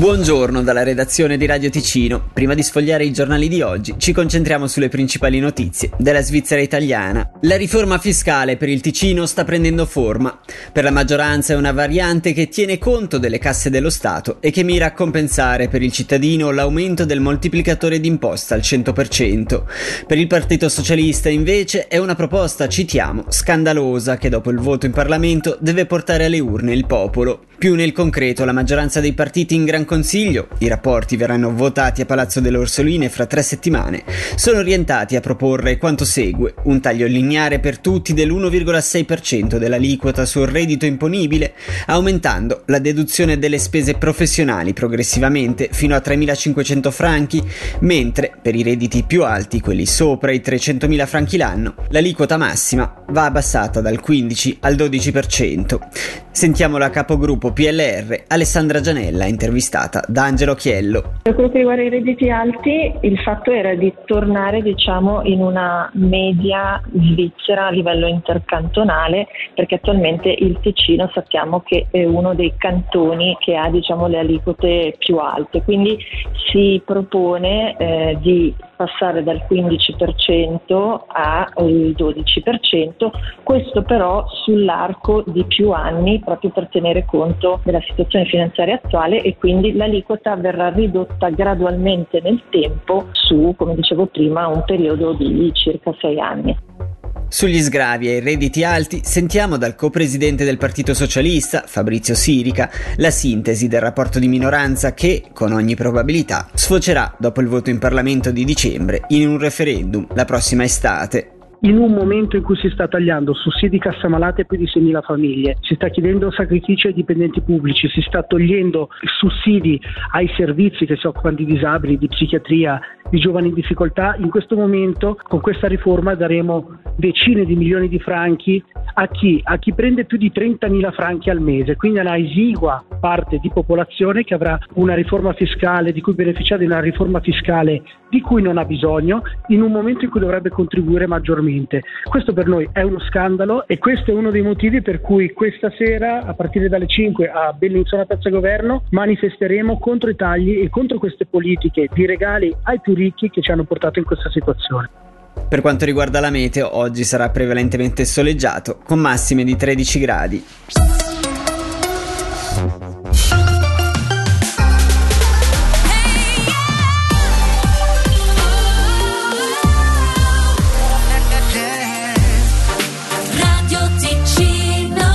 Buongiorno dalla redazione di Radio Ticino. Prima di sfogliare i giornali di oggi, ci concentriamo sulle principali notizie della Svizzera italiana. La riforma fiscale per il Ticino sta prendendo forma. Per la maggioranza è una variante che tiene conto delle casse dello Stato e che mira a compensare per il cittadino l'aumento del moltiplicatore d'imposta al 100%. Per il Partito Socialista, invece, è una proposta, citiamo, scandalosa che dopo il voto in Parlamento deve portare alle urne il popolo. Più nel concreto, la maggioranza dei partiti in Gran Consiglio, i rapporti verranno votati a Palazzo delle Orsoline fra tre settimane, sono orientati a proporre quanto segue: un taglio lineare per tutti dell'1,6% dell'aliquota sul reddito imponibile, aumentando la deduzione delle spese professionali progressivamente fino a 3.500 franchi, mentre per i redditi più alti, quelli sopra i 300.000 franchi l'anno, l'aliquota massima va abbassata dal 15 al 12%. Sentiamo la capogruppo PLR Alessandra Gianella, intervistata da Angelo Chiello. Per quello che riguarda i redditi alti, il fatto era di tornare diciamo, in una media svizzera a livello intercantonale, perché attualmente il Ticino sappiamo che è uno dei cantoni che ha diciamo, le aliquote più alte, quindi si propone eh, di passare dal 15% al 12%, questo però sull'arco di più anni proprio per tenere conto della situazione finanziaria attuale e quindi l'aliquota verrà ridotta gradualmente nel tempo su, come dicevo prima, un periodo di circa sei anni. Sugli sgravi e i redditi alti sentiamo dal co-presidente del Partito Socialista, Fabrizio Sirica, la sintesi del rapporto di minoranza che, con ogni probabilità, sfocerà dopo il voto in Parlamento di dicembre in un referendum la prossima estate. In un momento in cui si sta tagliando sussidi cassa malate a più di 6.000 famiglie, si sta chiedendo sacrifici ai dipendenti pubblici, si sta togliendo sussidi ai servizi che si occupano di disabili, di psichiatria, di giovani in difficoltà, in questo momento con questa riforma daremo decine di milioni di franchi a chi? A chi prende più di 30.000 franchi al mese, quindi a una esigua parte di popolazione che avrà una riforma fiscale, di cui beneficiare di una riforma fiscale di cui non ha bisogno, in un momento in cui dovrebbe contribuire maggiormente. Questo per noi è uno scandalo e questo è uno dei motivi per cui questa sera, a partire dalle 5 a Bellinzona Piazza Governo, manifesteremo contro i tagli e contro queste politiche di regali ai più ricchi che ci hanno portato in questa situazione. Per quanto riguarda la meteo, oggi sarà prevalentemente soleggiato, con massime di 13 gradi.